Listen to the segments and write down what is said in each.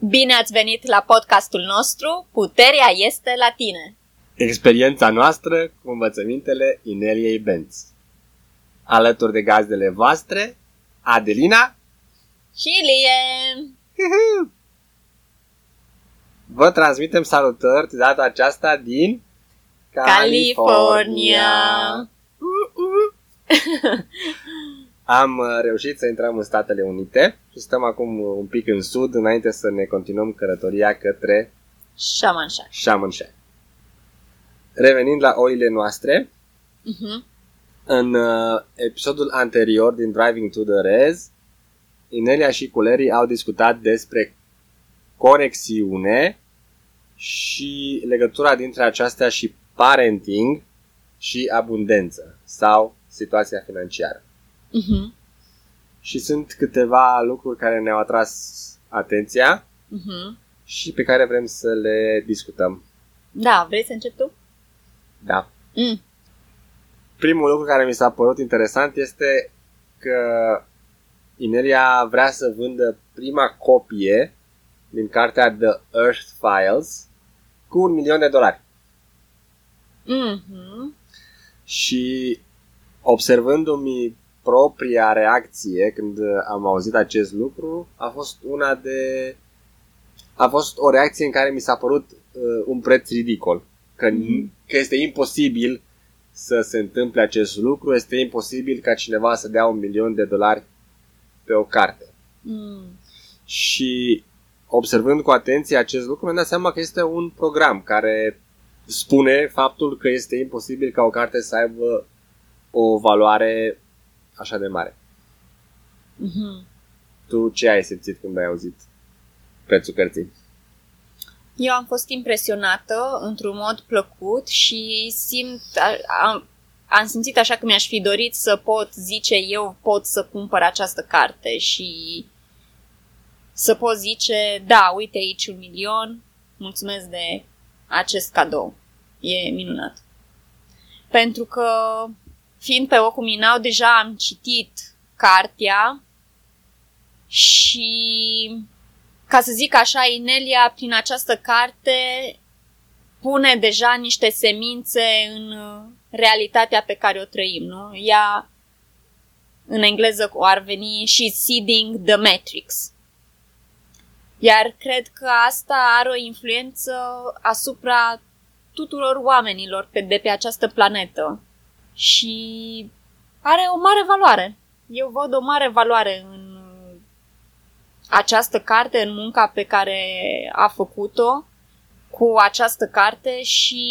Bine ați venit la podcastul nostru Puterea este la tine. Experiența noastră cu învățămintele Ineliei Benz. Alături de gazdele voastre, Adelina și Lie. Vă transmitem salutări de data aceasta din California. Am uh, reușit să intrăm în Statele Unite și stăm acum un pic în sud înainte să ne continuăm călătoria către Shamanshah. Shamanshah. Revenind la oile noastre, Uh-huh. în uh, episodul anterior din Driving to the Rez, Inelia și Culerii au discutat despre conexiune și legătura dintre aceastea și parenting și abundență sau situația financiară. Uh-huh. Și sunt câteva lucruri care ne-au atras atenția Uh-huh. și pe care vrem să le discutăm. Da, vrei să încep tu? Da. Mm. Primul lucru care mi s-a părut interesant este că Inelia vrea să vândă prima copie din cartea The Earth Files cu un milion de dolari. Mm-hmm. Și observându-mi propria reacție când am auzit acest lucru, a fost una de... A fost o reacție în care mi s-a părut uh, un preț ridicol. Că, Mhm. că este imposibil să se întâmple acest lucru, este imposibil ca cineva să dea un milion de dolari pe o carte. Mm. Și observând cu atenție acest lucru, mi-am dat seama că este un program care spune faptul că este imposibil ca o carte să aibă o valoare așa de mare. Mm-hmm. Tu ce ai simțit când ai auzit prețul cărții? Eu am fost impresionată într-un mod plăcut și simt, a- am, am simțit așa că mi-aș fi dorit să pot zice eu pot să cumpăr această carte și să pot zice da, uite aici un milion, mulțumesc de acest cadou. E minunat. Pentru că fiind pe ocul minau, deja am citit cartea și ca să zic așa, Inelia, prin această carte, pune deja niște semințe în uh, realitatea pe care o trăim, nu? Ea, în engleză, ar veni și seeding the matrix. Iar cred că asta are o influență asupra tuturor oamenilor pe, de pe această planetă. Și are o mare valoare. Eu văd o mare valoare în această carte, în munca pe care a făcut-o cu această carte și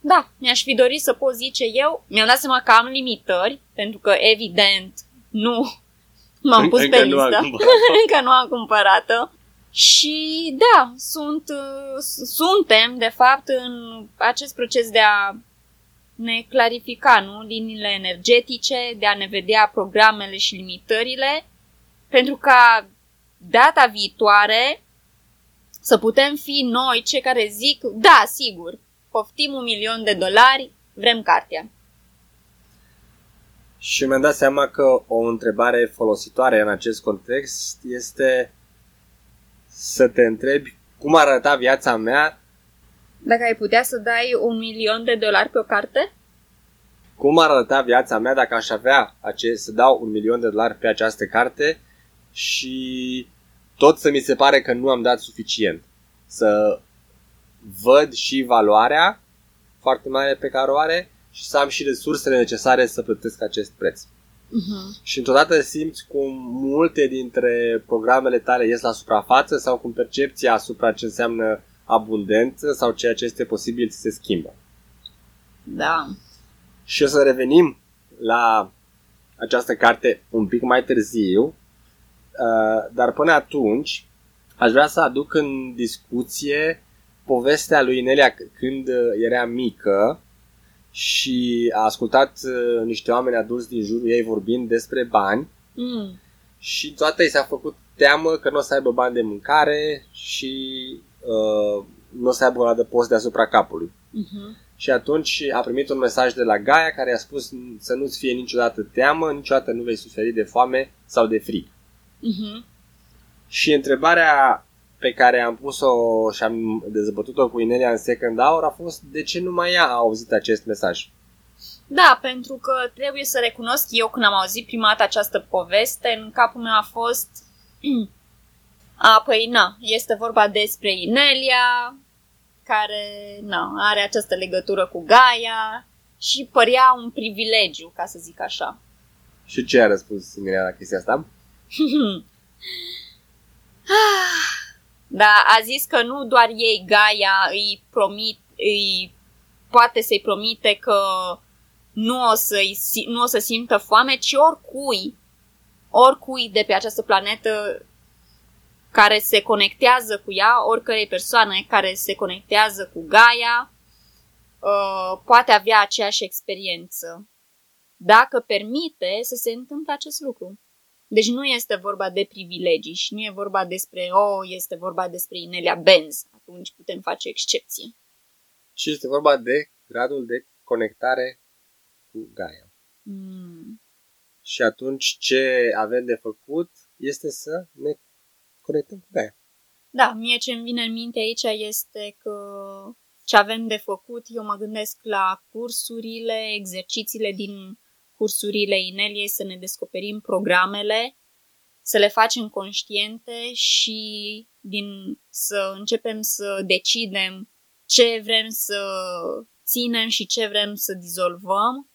da, mi-aș fi dorit să pot zice eu, mi-am dat seama că am limitări, pentru că evident nu m-am pus Încă pe nu am listă, cumpărat. încă nu am cumpărat-o. Și da, sunt, uh, suntem de fapt în acest proces de a ne clarifica, nu? Liniile energetice, de a ne vedea programele și limitările, pentru ca data viitoare să putem fi noi cei care zic, da, sigur, poftim un milion de dolari, vrem cartea. Și mi-am dat seama că o întrebare folositoare în acest context este să te întrebi cum ar arăta viața mea, Dacă ai putea să dai un milion de dolari pe o carte? cum ar arăta viața mea dacă aș avea acest, să dau un milion de dolari pe această carte și tot să mi se pare că nu am dat suficient. Să văd și valoarea foarte mare pe care o are și să am și resursele necesare să plătesc acest preț. Uh-huh. Și întotdeacă simți cum multe dintre programele tale ies la suprafață sau cum percepția asupra ce înseamnă abundență sau ceea ce este posibil să se schimbă. Da. Și o să revenim la această carte un pic mai târziu, uh, dar până atunci aș vrea să aduc în discuție povestea lui Inelia c- când uh, era mică și a ascultat uh, niște oameni adulți din jurul ei vorbind despre bani Mm. și toată i s-a făcut teamă că nu o să aibă bani de mâncare și uh, nu o să aibă un adăpost deasupra capului. Uh-huh. Și atunci a primit un mesaj de la Gaia care a spus să nu-ți fie niciodată teamă, niciodată nu vei suferi de foame sau de frig. Uh-huh. Și întrebarea pe care am pus-o și am dezbătut-o cu Inelia în second hour a fost de ce numai ea a auzit acest mesaj. Da, pentru că trebuie să recunosc eu când am auzit prima dată această poveste, în capul meu a fost a, păi na, este vorba despre Inelia, care na, are această legătură cu Gaia și părea un privilegiu, ca să zic așa. Și ce a răspuns Inelia la chestia asta? da, a zis că nu doar ei, Gaia, îi promit, îi poate să-i promite că nu o, să nu o să simtă foame, ci oricui, oricui de pe această planetă care se conectează cu ea, oricărei persoane care se conectează cu Gaia, uh, poate avea aceeași experiență. Dacă permite să se întâmple acest lucru. Deci nu este vorba de privilegii și nu e vorba despre, o, oh, este vorba despre Inelia Benz. Atunci putem face excepție. Și este vorba de gradul de conectare cu Gaia. Mm. Și atunci ce avem de făcut este să ne conectăm cu Gaia. Da, mie ce îmi vine în minte aici este că ce avem de făcut, eu mă gândesc la cursurile, exercițiile din cursurile Ineliei, să ne descoperim programele, să le facem conștiente și din să începem să decidem ce vrem să ținem și ce vrem să dizolvăm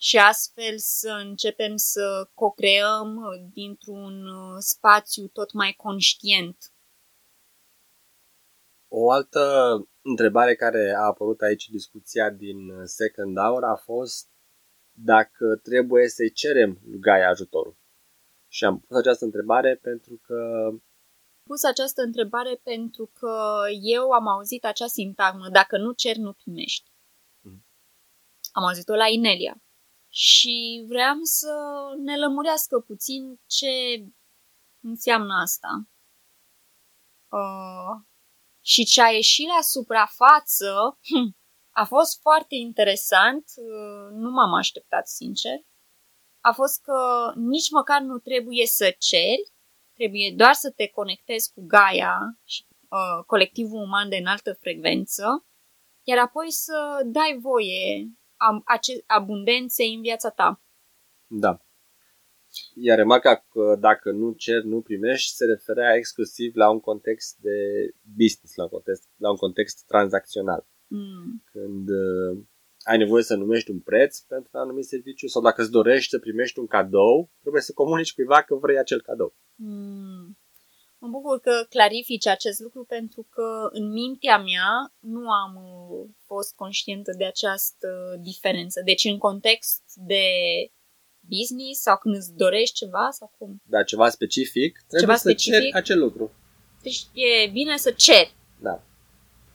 și astfel să începem să co-creăm dintr-un spațiu tot mai conștient. O altă întrebare care a apărut aici în discuția din Second Hour a fost dacă trebuie să-i cerem lui Gaia ajutorul. Și am pus această întrebare pentru că... Pus această întrebare pentru că eu am auzit acea sintagmă, dacă nu cer, nu primești. Mm. Am auzit-o la Inelia. Și vreau să ne lămurească puțin ce înseamnă asta. Uh, și ce a ieșit la suprafață hm, a fost foarte interesant, uh, nu m-am așteptat sincer. A fost că nici măcar nu trebuie să ceri, trebuie doar să te conectezi cu Gaia și uh, colectivul uman de înaltă frecvență, iar apoi să dai voie abundenței în viața ta. Da. Iar remarca că dacă nu cer, nu primești, se referea exclusiv la un context de business, la un context, la un context tranzacțional. Mm. Când uh, ai nevoie să numești un preț pentru un anumit serviciu sau dacă îți dorești să primești un cadou, trebuie să comunici cuiva că vrei acel cadou. Mm. Mă bucur că clarifici acest lucru pentru că în mintea mea nu am uh, fost conștientă de această diferență. Deci în context de business sau când îți dorești ceva sau cum? Da, ceva specific, trebuie ceva să specific, ceri acel lucru. Deci e bine să ceri. Da.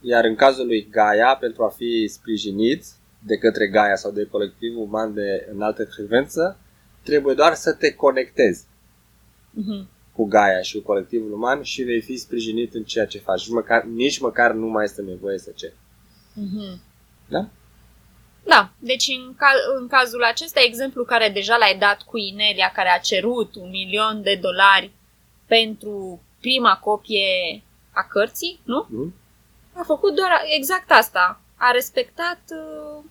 Iar în cazul lui Gaia, pentru a fi sprijinit de către Gaia sau de colectivul uman de înaltă frecvență, trebuie doar să te conectezi. Mm-hmm cu Gaia și cu colectivul uman și vei fi sprijinit în ceea ce faci. Nici măcar, nici măcar nu mai este nevoie să ceri. Mm-hmm. Da? Da, deci în, ca- în cazul acesta, exemplu care deja l-ai dat cu Inelia, care a cerut un milion de dolari pentru prima copie a cărții, nu? Mm-hmm. A făcut doar exact asta. A respectat, uh,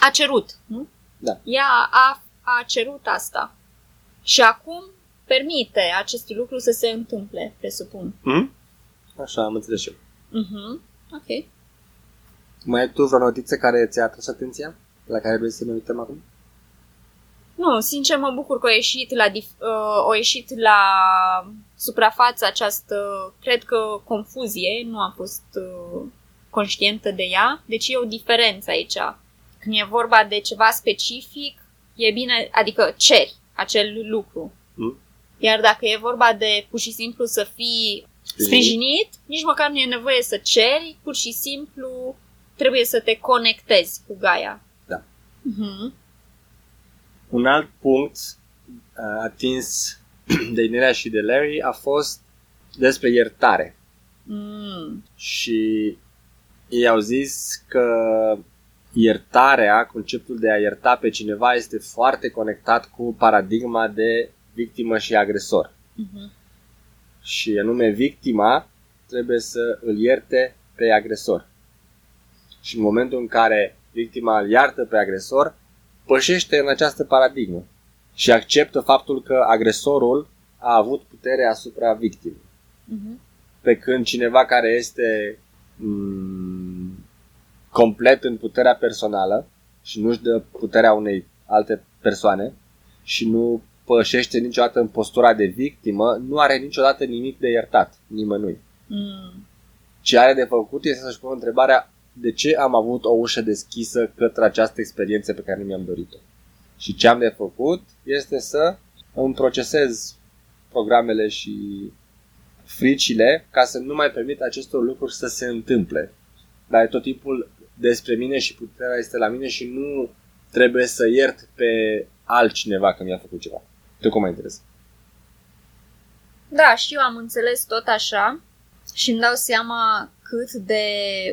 a cerut, nu? Da. Ea a, a cerut asta. Și acum permite acest lucru să se întâmple, presupun. Mm? Așa am înțeles și eu. Mm-hmm. Ok. Mai ai tu vreo notiță care ți-a atras atenția? La care vrei să ne uităm acum? Nu, sincer mă bucur că a ieșit la, dif- uh, a ieșit la suprafață această, cred că, confuzie, nu am fost uh, conștientă de ea, deci e o diferență aici. Când e vorba de ceva specific, e bine, adică ceri acel lucru. Mm? Iar dacă e vorba de pur și simplu să fii sprijinit, nici măcar nu e nevoie să ceri, pur și simplu trebuie să te conectezi cu Gaia. Da. Uh-huh. Un alt punct uh, atins de Inerea și de Larry a fost despre iertare. Mm. Și ei au zis că iertarea, conceptul de a ierta pe cineva este foarte conectat cu paradigma de victimă și agresor. Uh-huh. Și anume victima trebuie să îl ierte pe agresor. Și în momentul în care victima îl iartă pe agresor, pășește în această paradigmă și acceptă faptul că agresorul a avut putere asupra victimei. Uh-huh. Pe când cineva care este m- complet în puterea personală și nu-și dă puterea unei alte persoane și nu pășește niciodată în postura de victimă, nu are niciodată nimic de iertat nimănui. Mm. Ce are de făcut este să-și pună întrebarea de ce am avut o ușă deschisă către această experiență pe care nu mi-am dorit-o. Și ce am de făcut este să îmi procesez programele și fricile ca să nu mai permit acestor lucruri să se întâmple. Dar e tot timpul despre mine și puterea este la mine și nu trebuie să iert pe altcineva că mi-a făcut ceva. Tu cum mai interes? Da, și eu am înțeles tot așa și îmi dau seama cât de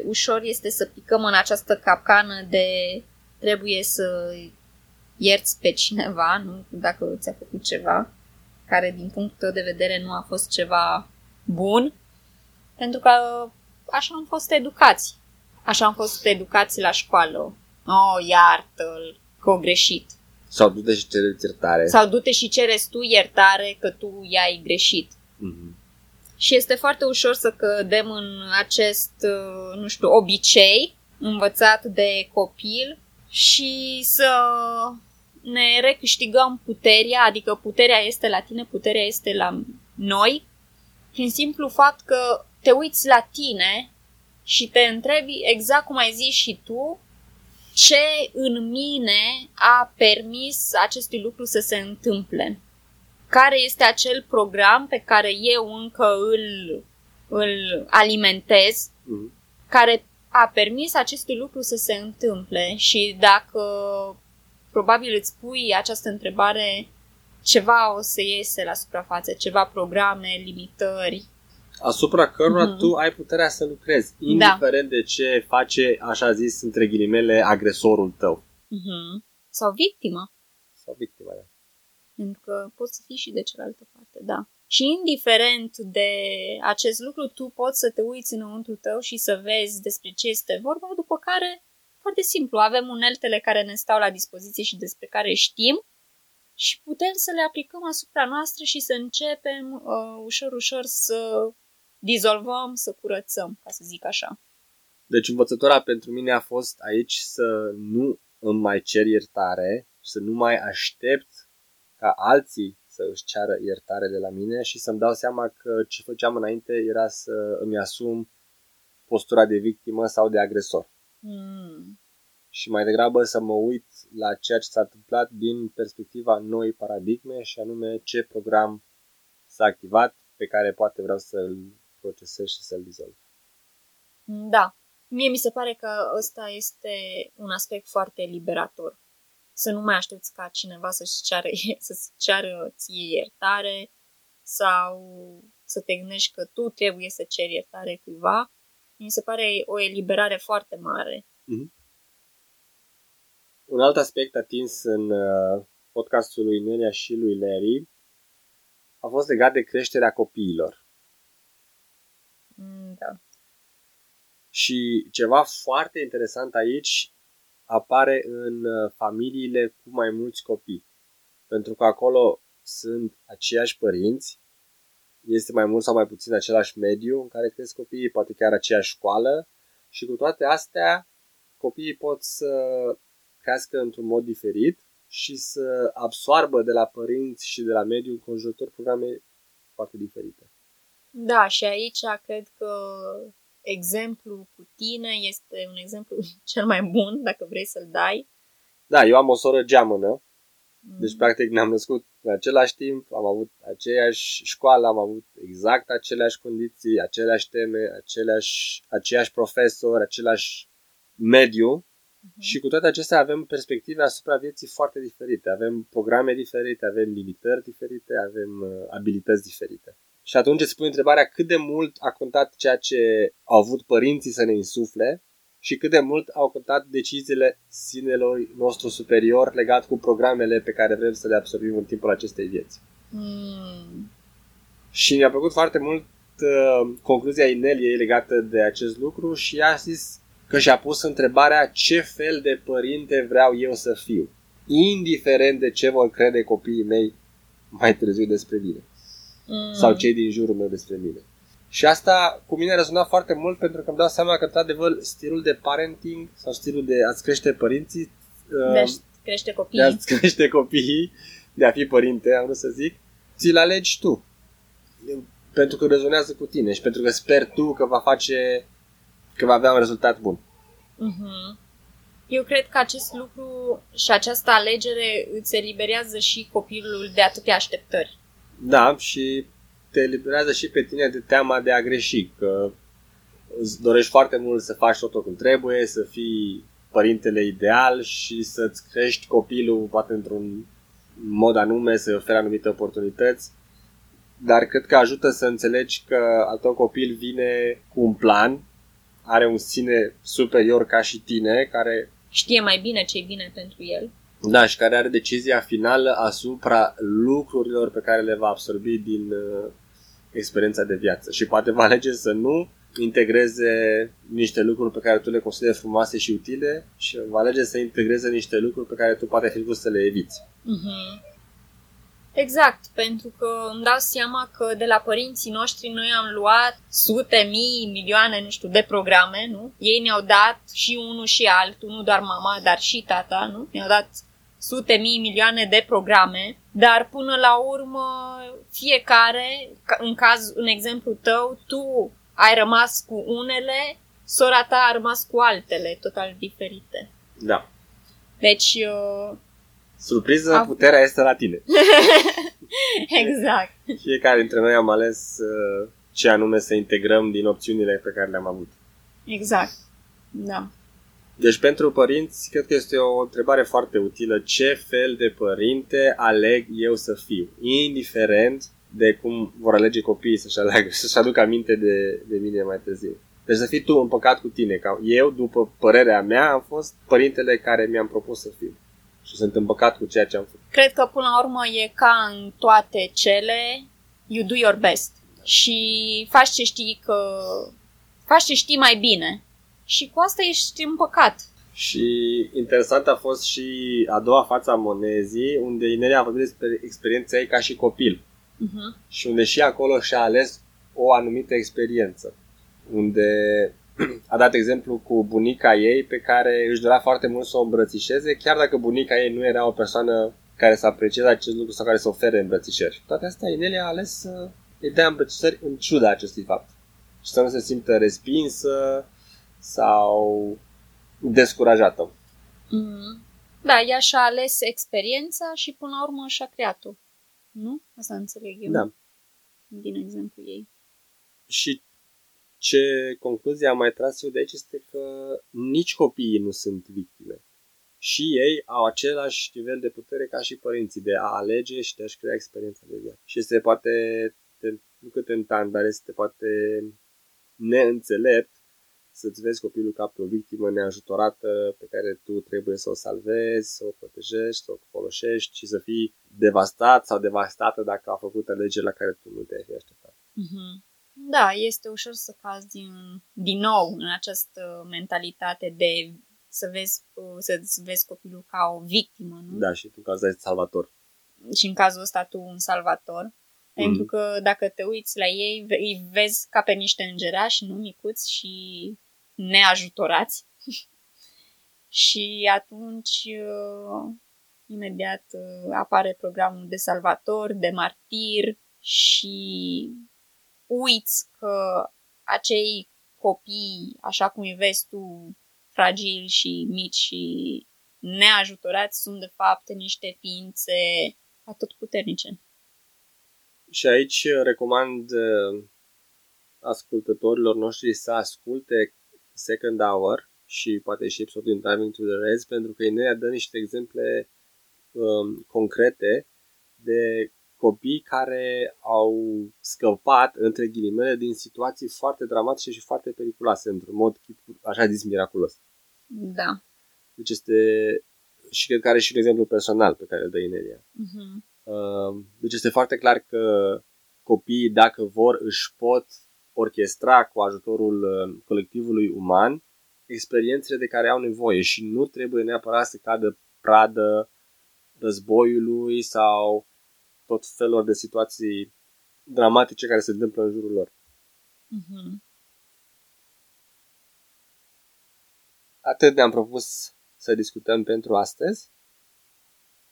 ușor este să picăm în această capcană de trebuie să ierți pe cineva, nu dacă ți-a făcut ceva, care din punctul tău de vedere nu a fost ceva bun, pentru că așa am fost educați. Așa am fost educați la școală. Oh, iartă-l, că o greșit. Sau du-te și cere iertare. Sau du-te și cereți tu iertare că tu i-ai greșit. Mm-hmm. Și este foarte ușor să cădem în acest, uh, nu știu, obicei învățat de copil și să ne recâștigăm puterea, adică puterea este la tine, puterea este la noi, prin simplu fapt că te uiți la tine și te întrebi exact cum ai zis și tu, ce în mine a permis acestui lucru să se întâmple. Care este acel program pe care eu încă îl, îl alimentez, mm. care a permis acestui lucru să se întâmple și dacă probabil îți pui această întrebare, ceva o să iese la suprafață, ceva programe, limitări. Asupra cărora mm-hmm. tu ai puterea să lucrezi, da. indiferent da. de ce face, așa zis, între ghilimele, agresorul tău. Mm-hmm. Sau victima. Sau victima, da. Pentru că poți să fii și de cealaltă parte, da. Și indiferent de acest lucru, tu poți să te uiți înăuntru tău și să vezi despre ce este vorba, după care foarte simplu, avem uneltele care ne stau la dispoziție și despre care știm și putem să le aplicăm asupra noastră și să începem uh, ușor, ușor să dizolvăm, să curățăm, ca să zic așa. Deci învățătura pentru mine a fost aici să nu îmi mai cer iertare, să nu mai aștept ca alții să își ceară iertare de la mine și să-mi dau seama că ce făceam înainte era să îmi asum postura de victimă sau de agresor. Mm. Și mai degrabă să mă uit la ceea ce s-a întâmplat din perspectiva noi paradigme și anume ce program s-a activat pe care poate vreau să-l procesez și să-l dizolv. Da. Mie mi se pare că ăsta este un aspect foarte liberator. Să nu mai aștepți ca cineva să-și ceară, să ceară ție iertare sau să te gândești că tu trebuie să ceri iertare cuiva, mi se pare o eliberare foarte mare. Mm-hmm. Un alt aspect atins în uh, podcastul lui Nelia și lui Larry a fost legat de creșterea copiilor. Mm, da. Și ceva foarte interesant aici apare în uh, familiile cu mai mulți copii. Pentru că acolo sunt aceiași părinți este mai mult sau mai puțin același mediu în care cresc copiii, poate chiar aceeași școală și cu toate astea copiii pot să crească într-un mod diferit și să absoarbă de la părinți și de la mediul înconjurător programe foarte diferite. Da, și aici cred că exemplu cu tine este un exemplu cel mai bun, dacă vrei să-l dai. Da, eu am o soră geamănă deci, practic, ne-am născut în același timp, am avut aceeași școală, am avut exact aceleași condiții, aceleași teme, aceleași, aceiași profesori, același mediu uh-huh. și cu toate acestea avem perspective asupra vieții foarte diferite. Avem programe diferite, avem limitări diferite, avem uh, abilități diferite. Și atunci îți pui întrebarea cât de mult a contat ceea ce au avut părinții să ne insufle și cât de mult au contat deciziile sinelor nostru superior legat cu programele pe care vrem să le absorbim în timpul acestei vieți. Mm. Și mi-a plăcut foarte mult uh, concluzia Ineliei legată de acest lucru și ea a zis că și-a pus întrebarea ce fel de părinte vreau eu să fiu, indiferent de ce vor crede copiii mei mai târziu despre mine mm. sau cei din jurul meu despre mine. Și asta cu mine a rezonat foarte mult pentru că îmi dau seama că, într-adevăr, stilul de parenting sau stilul de a-ți crește părinții de a crește copiii. De a crește copiii, de a fi părinte, am vrut să zic, ți-l alegi tu. Pentru că rezonează cu tine și pentru că sper tu că va face, că va avea un rezultat bun. Uh-huh. Eu cred că acest lucru și această alegere îți eliberează și copilul de atâtea așteptări. Da, și te eliberează și pe tine de teama de a greși, că îți dorești foarte mult să faci totul cum trebuie, să fii părintele ideal și să-ți crești copilul poate într-un mod anume, să-i oferi anumite oportunități, dar cred că ajută să înțelegi că al tău copil vine cu un plan, are un sine superior ca și tine, care știe mai bine ce e bine pentru el. Da, și care are decizia finală asupra lucrurilor pe care le va absorbi din uh, experiența de viață. Și poate va alege să nu integreze niște lucruri pe care tu le consideri frumoase și utile și va alege să integreze niște lucruri pe care tu poate fi vrut să le eviți. Mm-hmm. Exact, pentru că îmi dau seama că de la părinții noștri noi am luat sute, mii, milioane, nu știu, de programe, nu? Ei ne-au dat și unul și altul, nu doar mama, dar și tata, nu? Ne-au dat sute, mii, milioane de programe, dar până la urmă fiecare, în caz, în exemplu tău, tu ai rămas cu unele, sora ta a rămas cu altele, total diferite. Da. Deci... Uh, Surpriză, a... puterea este la tine. exact. Fiecare dintre noi am ales uh, ce anume să integrăm din opțiunile pe care le-am avut. Exact. Da. Deci pentru părinți, cred că este o întrebare foarte utilă. Ce fel de părinte aleg eu să fiu? Indiferent de cum vor alege copiii să-și, aleagă, să-și aducă aminte de, de mine mai târziu. Deci să fii tu împăcat cu tine. Ca eu, după părerea mea, am fost părintele care mi-am propus să fiu. Și sunt împăcat cu ceea ce am făcut. Cred că până la urmă e ca în toate cele, you do your best. Și faci ce știi că... faci ce știi mai bine. Și cu asta ești împăcat. Și interesant a fost și a doua față a monezii, unde Inelia a vorbit despre experiența ei ca și copil uh-huh. și unde și acolo și-a ales o anumită experiență. Unde a dat exemplu cu bunica ei pe care își dorea foarte mult să o îmbrățișeze, chiar dacă bunica ei nu era o persoană care să aprecieze acest lucru sau care să ofere îmbrățișări. Toate astea, Inelia a ales să îi dea îmbrățișări în ciuda acestui fapt. Și să nu se simtă respinsă sau descurajată. Mm. Da, ea și-a ales experiența și până la urmă și-a creat-o. Nu? Asta înțeleg eu. Da. Din exemplu ei. Și ce concluzie am mai tras eu de aici este că nici copiii nu sunt victime. Și ei au același nivel de putere ca și părinții de a alege și de a-și crea experiența de viață. Și este poate, nu că tentant, dar este poate neînțelept să-ți vezi copilul ca pe o victimă neajutorată pe care tu trebuie să o salvezi, să o protejești, să o folosești și să fii devastat sau devastată dacă a făcut alegeri la care tu nu te-ai fi așteptat. Mm-hmm. Da, este ușor să cazi din, din nou în această mentalitate de să vezi, să vezi copilul ca o victimă, nu? Da, și tu ca să salvator. Și în cazul ăsta tu un salvator. Mm. Pentru că dacă te uiți la ei, îi vezi ca pe niște îngerași, nu micuți și neajutorați. și atunci, uh, imediat, uh, apare programul de salvator, de martir și uiți că acei copii, așa cum îi vezi tu, fragili și mici și neajutorați, sunt de fapt niște ființe atât puternice. Și aici recomand uh, ascultătorilor noștri să asculte Second Hour și poate și episodul din Driving to the Reds, pentru că ei dă niște exemple um, concrete de copii care au scăpat, între ghilimele, din situații foarte dramatice și foarte periculoase, într-un mod, așa zis, miraculos. Da. Deci este, și cred că are și un exemplu personal pe care îl dă Inelia. Uh-huh. Uh, deci este foarte clar că copiii, dacă vor, își pot orchestra cu ajutorul uh, colectivului uman experiențele de care au nevoie și nu trebuie neapărat să cadă pradă războiului sau tot felul de situații dramatice care se întâmplă în jurul lor. Mhm. Atât ne-am propus să discutăm pentru astăzi.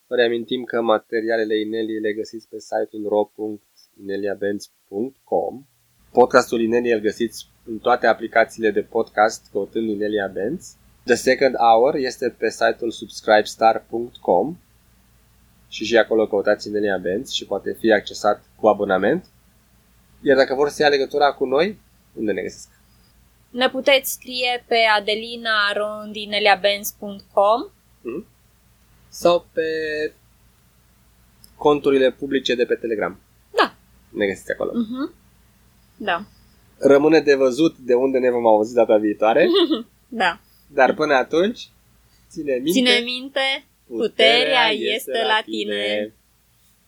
Vă reamintim că materialele Inelie le găsiți pe site-ul ro.ineliabenz.com Podcastul Inelie îl găsiți în toate aplicațiile de podcast căutând Inelia Benz. The Second Hour este pe site-ul subscribestar.com și și acolo căutați Inelia Benz și poate fi accesat cu abonament. Iar dacă vor să ia legătura cu noi, unde ne găsesc? Ne puteți scrie pe adelina.rondineliabenz.com Mhm. Sau pe conturile publice de pe Telegram. Da. Ne găsiți acolo. Mhm. Da. Rămâne de văzut de unde ne vom auzi data viitoare, Da. dar până atunci, ține minte, Ține minte, puterea este la tine.